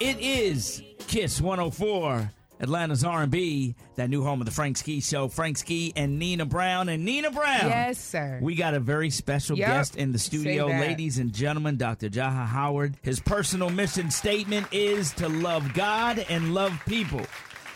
It is Kiss 104. Atlanta's R&B, that new home of the Frank Ski Show. Frank Ski and Nina Brown. And Nina Brown. Yes, sir. We got a very special Yep. guest in the studio, ladies and gentlemen, Dr. Jaha Howard. His personal mission statement is to love God and love people.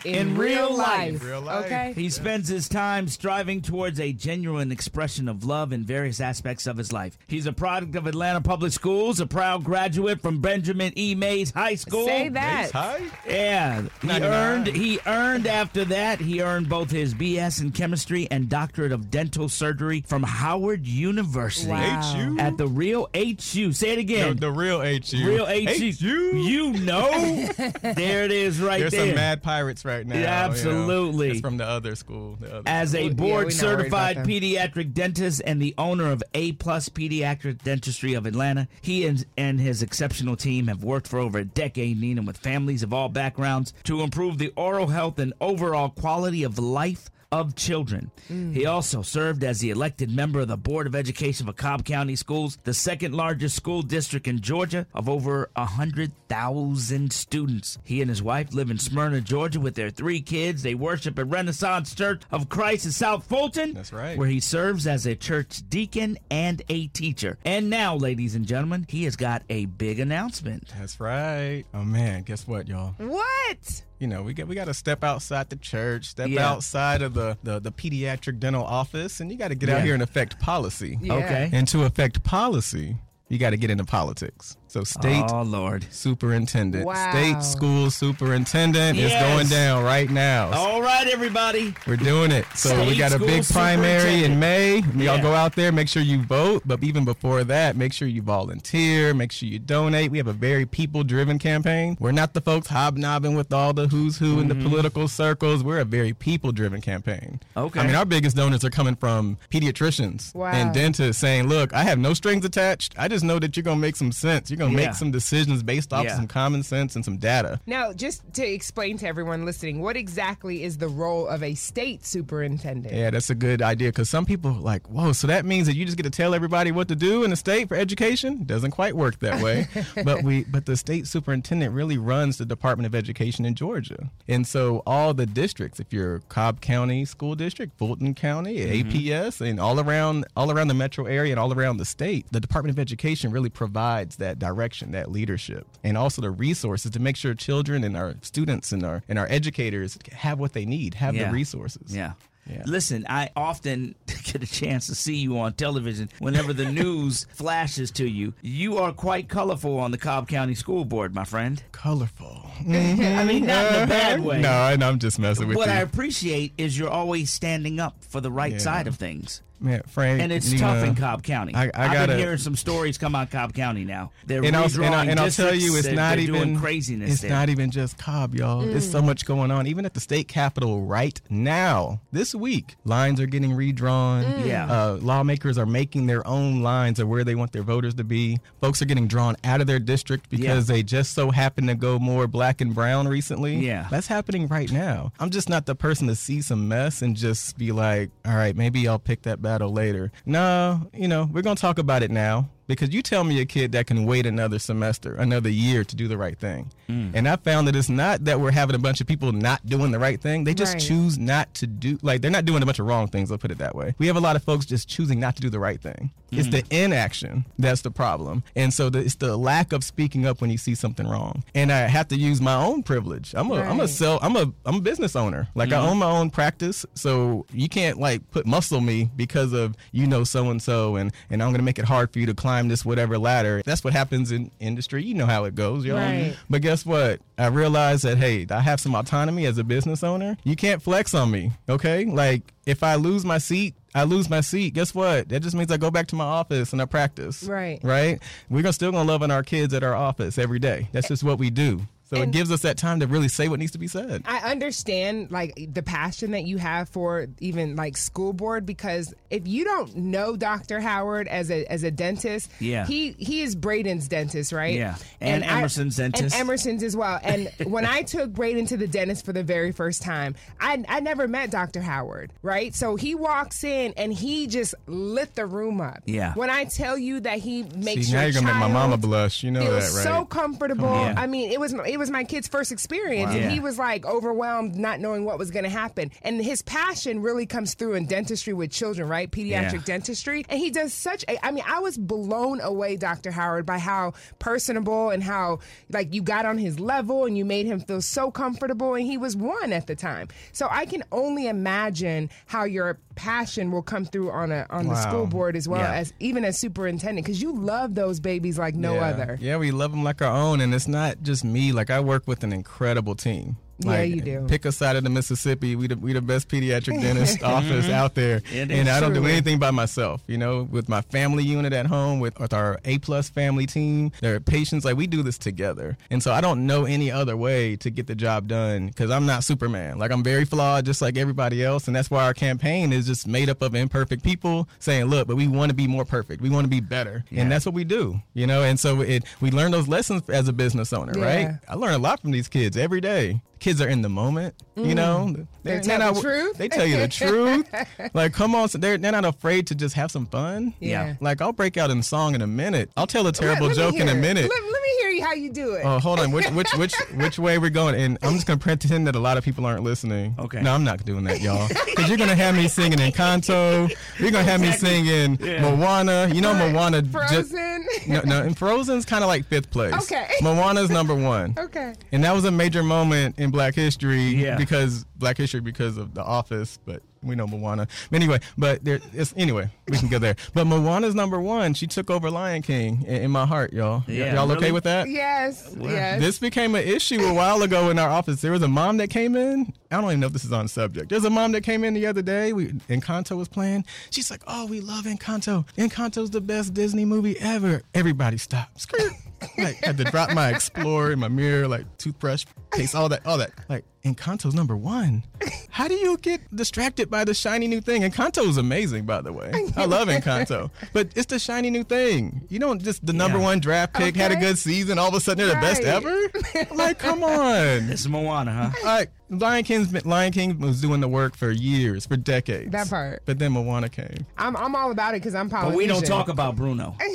In, real life. Real life. Okay. He spends his time striving towards a genuine expression of love in various aspects of his life. He's a product of Atlanta Public Schools, a proud graduate from Benjamin E. Mays High School. Say that. Ace High? Yeah, he 99. earned. He earned after that. He earned both his BS in chemistry and doctorate of dental surgery from Howard University Wow. HU? at the real HU. Say it The, again. the real HU. real HU. You know, there it is, right There's there. some mad pirates right now. you know. Absolutely. It's from the other school. The other As a Yeah, board we're not worried certified pediatric dentist and the owner of A Plus Pediatric Dentistry of Atlanta, he and, and his exceptional team have worked for over a decade, Nina, with families of all backgrounds to improve the oral health and overall quality of life of children. Mm. He also served as the elected member of the Board of Education for Cobb County Schools, the second largest school district in Georgia of over 100,000 students. He and his wife live in Smyrna, Georgia with their three kids. They worship at Renaissance Church of Christ in South Fulton. That's right. Where he serves as a church deacon and a teacher. And now, ladies and gentlemen, he has got a big announcement. That's right. Oh man, guess what, y'all? What? You know, we got we got to step outside the church, step Yeah. outside of the, the the pediatric dental office, and you got to get Yeah. out here and affect policy. Yeah. Okay. And to affect policy, you got to get into politics. So state Oh, Lord. superintendent, Wow. state school superintendent is going down right now. All right, everybody. We're doing it. So we got a big primary in. May. Y'all Yeah. go out there, make sure you vote. But even before that, make sure you volunteer, make sure you donate. We have a very people driven campaign. We're not the folks hobnobbing with all the who's who in the political circles. We're a very people driven campaign. Mm-hmm. Okay. I mean, our biggest donors are coming from pediatricians Wow. and dentists saying, look, I have no strings attached. I just know that you're going to make some sense. You're going to Yeah. make some decisions based off Yeah. of some common sense and some data. Now, just to explain to everyone listening, what exactly is the role of a state superintendent? Yeah, that's a good idea because some people are like, whoa, so that means that you just get to tell everybody what to do in the state for education? Doesn't quite work that way. but we but the state superintendent really runs the Department of Education in Georgia. And so all the districts, if you're Cobb County School District, Fulton County, mm-hmm. APS, and all around all around the metro area and all around the state, the Department of Education really provides that direction, that leadership, and also the resources to make sure children and our students and our and our educators have what they need, have Yeah. the resources. Yeah. Yeah. Listen, I often get a chance to see you on television whenever the news flashes to you. You are quite colorful on the Cobb County School Board, my friend. colorful. I mean, not in a bad way. No, I I'm just messing with what you. What I appreciate is you're always standing up for the right Yeah. side of things. Man, Frank, And it's Nina, tough in Cobb County. I- I have gotta- been hearing some stories come out Cobb County now. They're And I'll, and, I, and I'll tell you, it's not even doing craziness. It's there. not even just Cobb, y'all. There's so much going on. Even at the state capitol right now, this week, lines are getting redrawn. Yeah. uh, lawmakers are making their own lines of where they want their voters to be. Folks are getting drawn out of their district because they just so happen to go more black and brown recently. Yeah. that's happening right now. I'm just not the person to see some mess and just be like, all right, maybe I'll pick that battle later. No, you know, we're gonna talk about it now. Because you tell me a kid that can wait another semester, another year to do the right thing. Mm. And I found that it's not that we're having a bunch of people not doing the right thing. They just Right. choose not to do, like, they're not doing a bunch of wrong things, I'll put it that way. We have a lot of folks just choosing not to do the right thing. It's the mm. inaction that's the problem. And so the, it's the lack of speaking up when you see something wrong. And I have to use my own privilege. I'm a, am a Right. sell, I'm a, I'm a business owner. Like, I mm-hmm. own my own practice. So you can't, like, put muscle me because of, you know, so and so, and and I'm going to make it hard for you to climb this whatever ladder. That's what happens in industry. You know how it goes, y'all. Right. But guess what? I realized that hey, I have some autonomy as a business owner. You can't flex on me, okay? Like if I lose my seat I lose my seat, guess what? That just means I go back to my office and I practice. Right. Right? We're gonna still gonna love on our kids at our office every day. That's just what we do. So And- it gives us that time to really say what needs to be said. I understand like the passion that you have for even like school board because if you don't know Dr. Howard as a as a dentist, Yeah. he he is Braden's dentist, right? Yeah. And I- Emerson's dentist. and Emerson's as well. And when I took Braden to the dentist for the very first time, I I never met Dr. Howard, right? So he walks in and he just lit the room up. Yeah. When I tell you that he makes See, your now you're gonna make my mama blush. You know that, right? so comfortable. on. I mean, it was it was my kid's first experience, and Yeah. he was like overwhelmed, not knowing what was going to happen. And his passion really comes through in dentistry with children, right? Pediatric Yeah. dentistry, and he does such. A, I mean, I was blown away, Dr. Howard, by how personable and how like you got on his level and you made him feel so comfortable, and he was one at the time. So I can only imagine how your passion will come through on a on the school board as well Yeah. as even as superintendent because you love those babies like no yeah. other. Yeah, we love them like our own, and it's not just me. Like I work with an incredible team. Yeah, Like, you do. Pick a side of the Mississippi. We the we the best pediatric dentist mm-hmm. office out there, It and. I don't do anything by myself. You know, with my family unit at home, with with our A plus family team, their patients like we do this together, and so I don't know any other way to get the job done because I'm not Superman. Like I'm very flawed, just like everybody else, and that's why our campaign is just made up of imperfect people saying, "Look, but we want to be more perfect. We want to be better," Yeah. and that's what we do. You know, and so it we learn those lessons as a business owner, Yeah. right? I learn a lot from these kids every day. Kids are in the moment, you know. Mm. They tell the truth. They tell you the truth. Like, come on, so they're they're not afraid to just have some fun. Yeah. Like, I'll break out in song in a minute. I'll tell a terrible Let- let joke in a minute. Let, let me how you do it. Oh, hold on. Which which which which way we're going? And I'm just gonna pretend that a lot of people aren't listening. Okay. No, I'm not doing that, y'all. Because you're gonna have me singing Encanto. You're gonna have me singing Moana. You know Moana. ju- Frozen. no, no. And Frozen's kind of like fifth place. Okay. Moana's number one. okay. And that was a major moment in Black History Yeah. because Black History because of The Office, but we know Moana. But anyway, but there, it's, anyway, we can go there. But Moana's number one. She took over Lion King in, in my heart, y'all. Y- Yeah, y'all okay really? with that? Yes. Yes. This became an issue a while ago in our office. There was a mom that came in. I don't even know if this is on subject. There's a mom that came in the other day. We Encanto was playing. She's like, "Oh, we love Encanto. Encanto's the best Disney movie ever." Everybody stopped. Skirt. like had to drop my Explorer in my mirror, like toothbrush case, all that, all that. Like Encanto's number one. How do you get distracted by the shiny new thing? Encanto is amazing, by the way. I love Encanto, but it's the shiny new thing. You don't just the number Yeah. one draft pick had a good season. All of a sudden, they're the best ever. like, come on. It's Moana, huh? Like Lion King's been, Lion King was doing the work for years, for decades. That part. But then Moana came. I'm, I'm all about it because I'm But we don't talk about Bruno.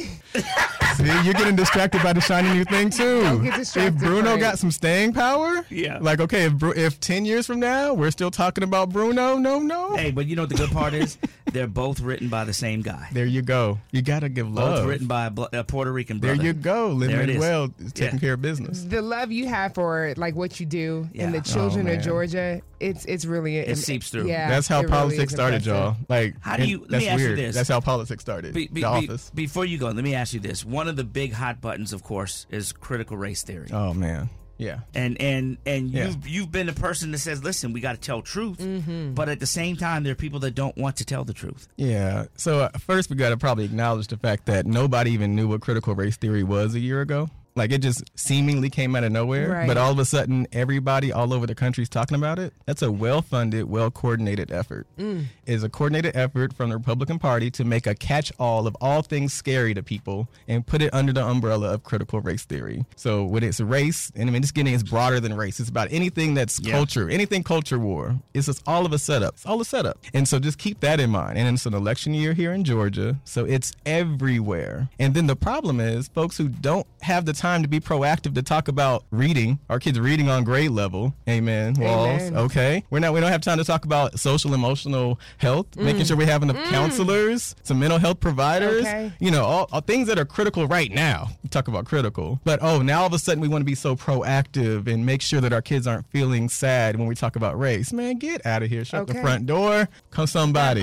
See, you're getting distracted by the shiny new thing too. Don't get distracted, if Bruno got some staying power, Yeah. Like, okay, if if ten years from now we're still talking about Bruno, no, no. Hey, but you know what the good part is? They're both written by the same guy. There you go. You gotta give love. Both written by a, blo- a Puerto Rican there brother. you go. Lin There it is. Manuel is taking Yeah. care of business. The love you have for like what you do Yeah. and the children Oh, of. Georgia, it's it's really It seeps through. Yeah, That's how it really politics started, y'all. Like, How do you- let That's me ask you weird. this. That's how politics started. Be- be- the be- office. before you go, let me ask you this. One of the big hot buttons, of course, is critical race theory. oh man, yeah. And and and Yeah. you've you've been the person that says, listen, we got to tell truth. Mm-hmm. But at the same time, there are people that don't want to tell the truth. Yeah. So uh, first, we got to probably acknowledge the fact that nobody even knew what critical race theory was a year ago. Like it just seemingly came out of nowhere, Right. but all of a sudden, everybody all over the country is talking about it. That's a well-funded, well-coordinated effort. Mm. Is a coordinated effort from the Republican Party to make a catch-all of all things scary to people and put it under the umbrella of critical race theory. So when it's race, and I mean, it's getting it's broader than race. It's about anything that's Yeah. culture, anything culture war. It's just all of a setup. It's all a setup. And so just keep that in mind. And it's an election year here in Georgia, so it's everywhere. And then the problem is folks who don't have the time to be proactive to talk about reading, our kids reading on grade level. Amen. Walls. Amen. Okay. We're not we don't have time to talk about social emotional health, Mm. making sure we're having the counselors, some mental health providers, Okay. you know, all, all things that are critical right now. We talk about critical. But oh, now all of a sudden we want to be so proactive and make sure that our kids aren't feeling sad when we talk about race. Man, get out of here. Shut the front door. Come somebody.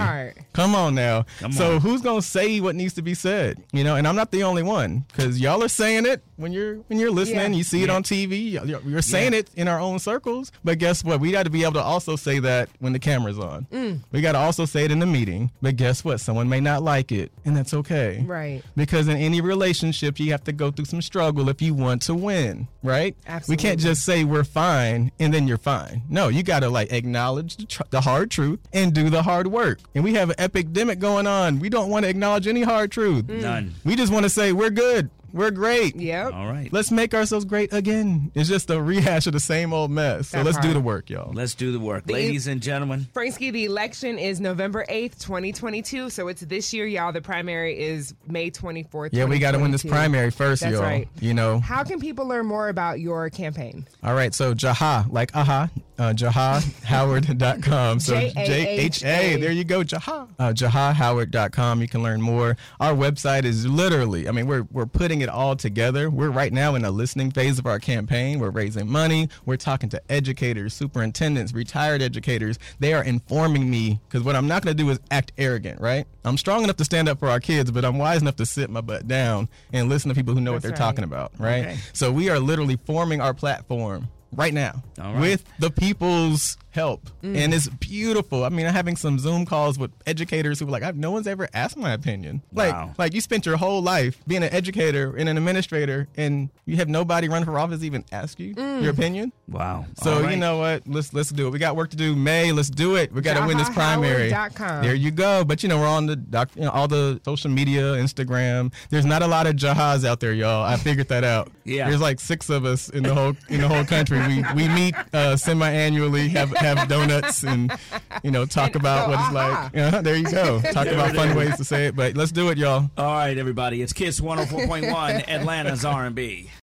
Come on now. Come so on. who's going to say what needs to be said? You know, and I'm not the only one because y'all are saying it. When you're when you're listening. Yeah. You see it on TV. You're, you're saying Yeah. it in our own circles. But guess what? We got to be able to also say that when the camera's on. Mm. We got to also say it in the meeting. But guess what? Someone may not like it, and that's okay. Right. Because in any relationship, you have to go through some struggle if you want to win, right? Absolutely. We can't just say we're fine and then you're fine. No, you got to like acknowledge the, tr- the hard truth and do the hard work. And we have an epidemic going on. We don't want to acknowledge any hard truth. None. We just want to say we're good. We're great. Yep. All right. Let's make ourselves great again. It's just a rehash of the same old mess. So That let's do the work, y'all. Let's do the work. The- Ladies and gentlemen, Frank Ski, the election is November 8th, 2022. So it's this year, y'all. The primary is May 24th. Yeah, we got to win this primary first, That's y'all. right. You know. How can people learn more about your campaign? All right, so Jaha, like aha, uh, jahahoward.com. So J-A-H-A. J-H-A, there you go, Jaha. Uh, jahahoward.com, you can learn more. Our website is literally, I mean, we're, we're putting it all together. We're right now in the listening phase of our campaign. We're raising money. We're talking to educators, superintendents, retired educators. They are informing me, because what I'm not going to do is act arrogant, right? I'm strong enough to stand up for our kids, but I'm wise enough to sit my butt down and listen to people who know what they're right. talking about, right? Okay. So we are literally forming our platform right now right. with the people's help. And it's beautiful. I mean, I'm having some Zoom calls with educators who were like, I've, no one's ever asked my opinion. Like, Wow. like you spent your whole life being an educator and an administrator, and you have nobody running for office even ask you your opinion. wow. So All you know what? Let's let's do it. We got work to do. May, let's do it. We got to win this primary. There you go. But you know we're on the doc, you know, all the social media, Instagram. There's not a lot of Jahas out there, y'all. I figured that out. Yeah. There's like six of us in the whole in the whole country. We we meet uh, semi-annually, have have donuts, and you know talk about what it's like. Yeah, there you go. Talk about fun ways to say it. But let's do it, y'all. All right, everybody. It's Kiss 104.1, Atlanta's R&B.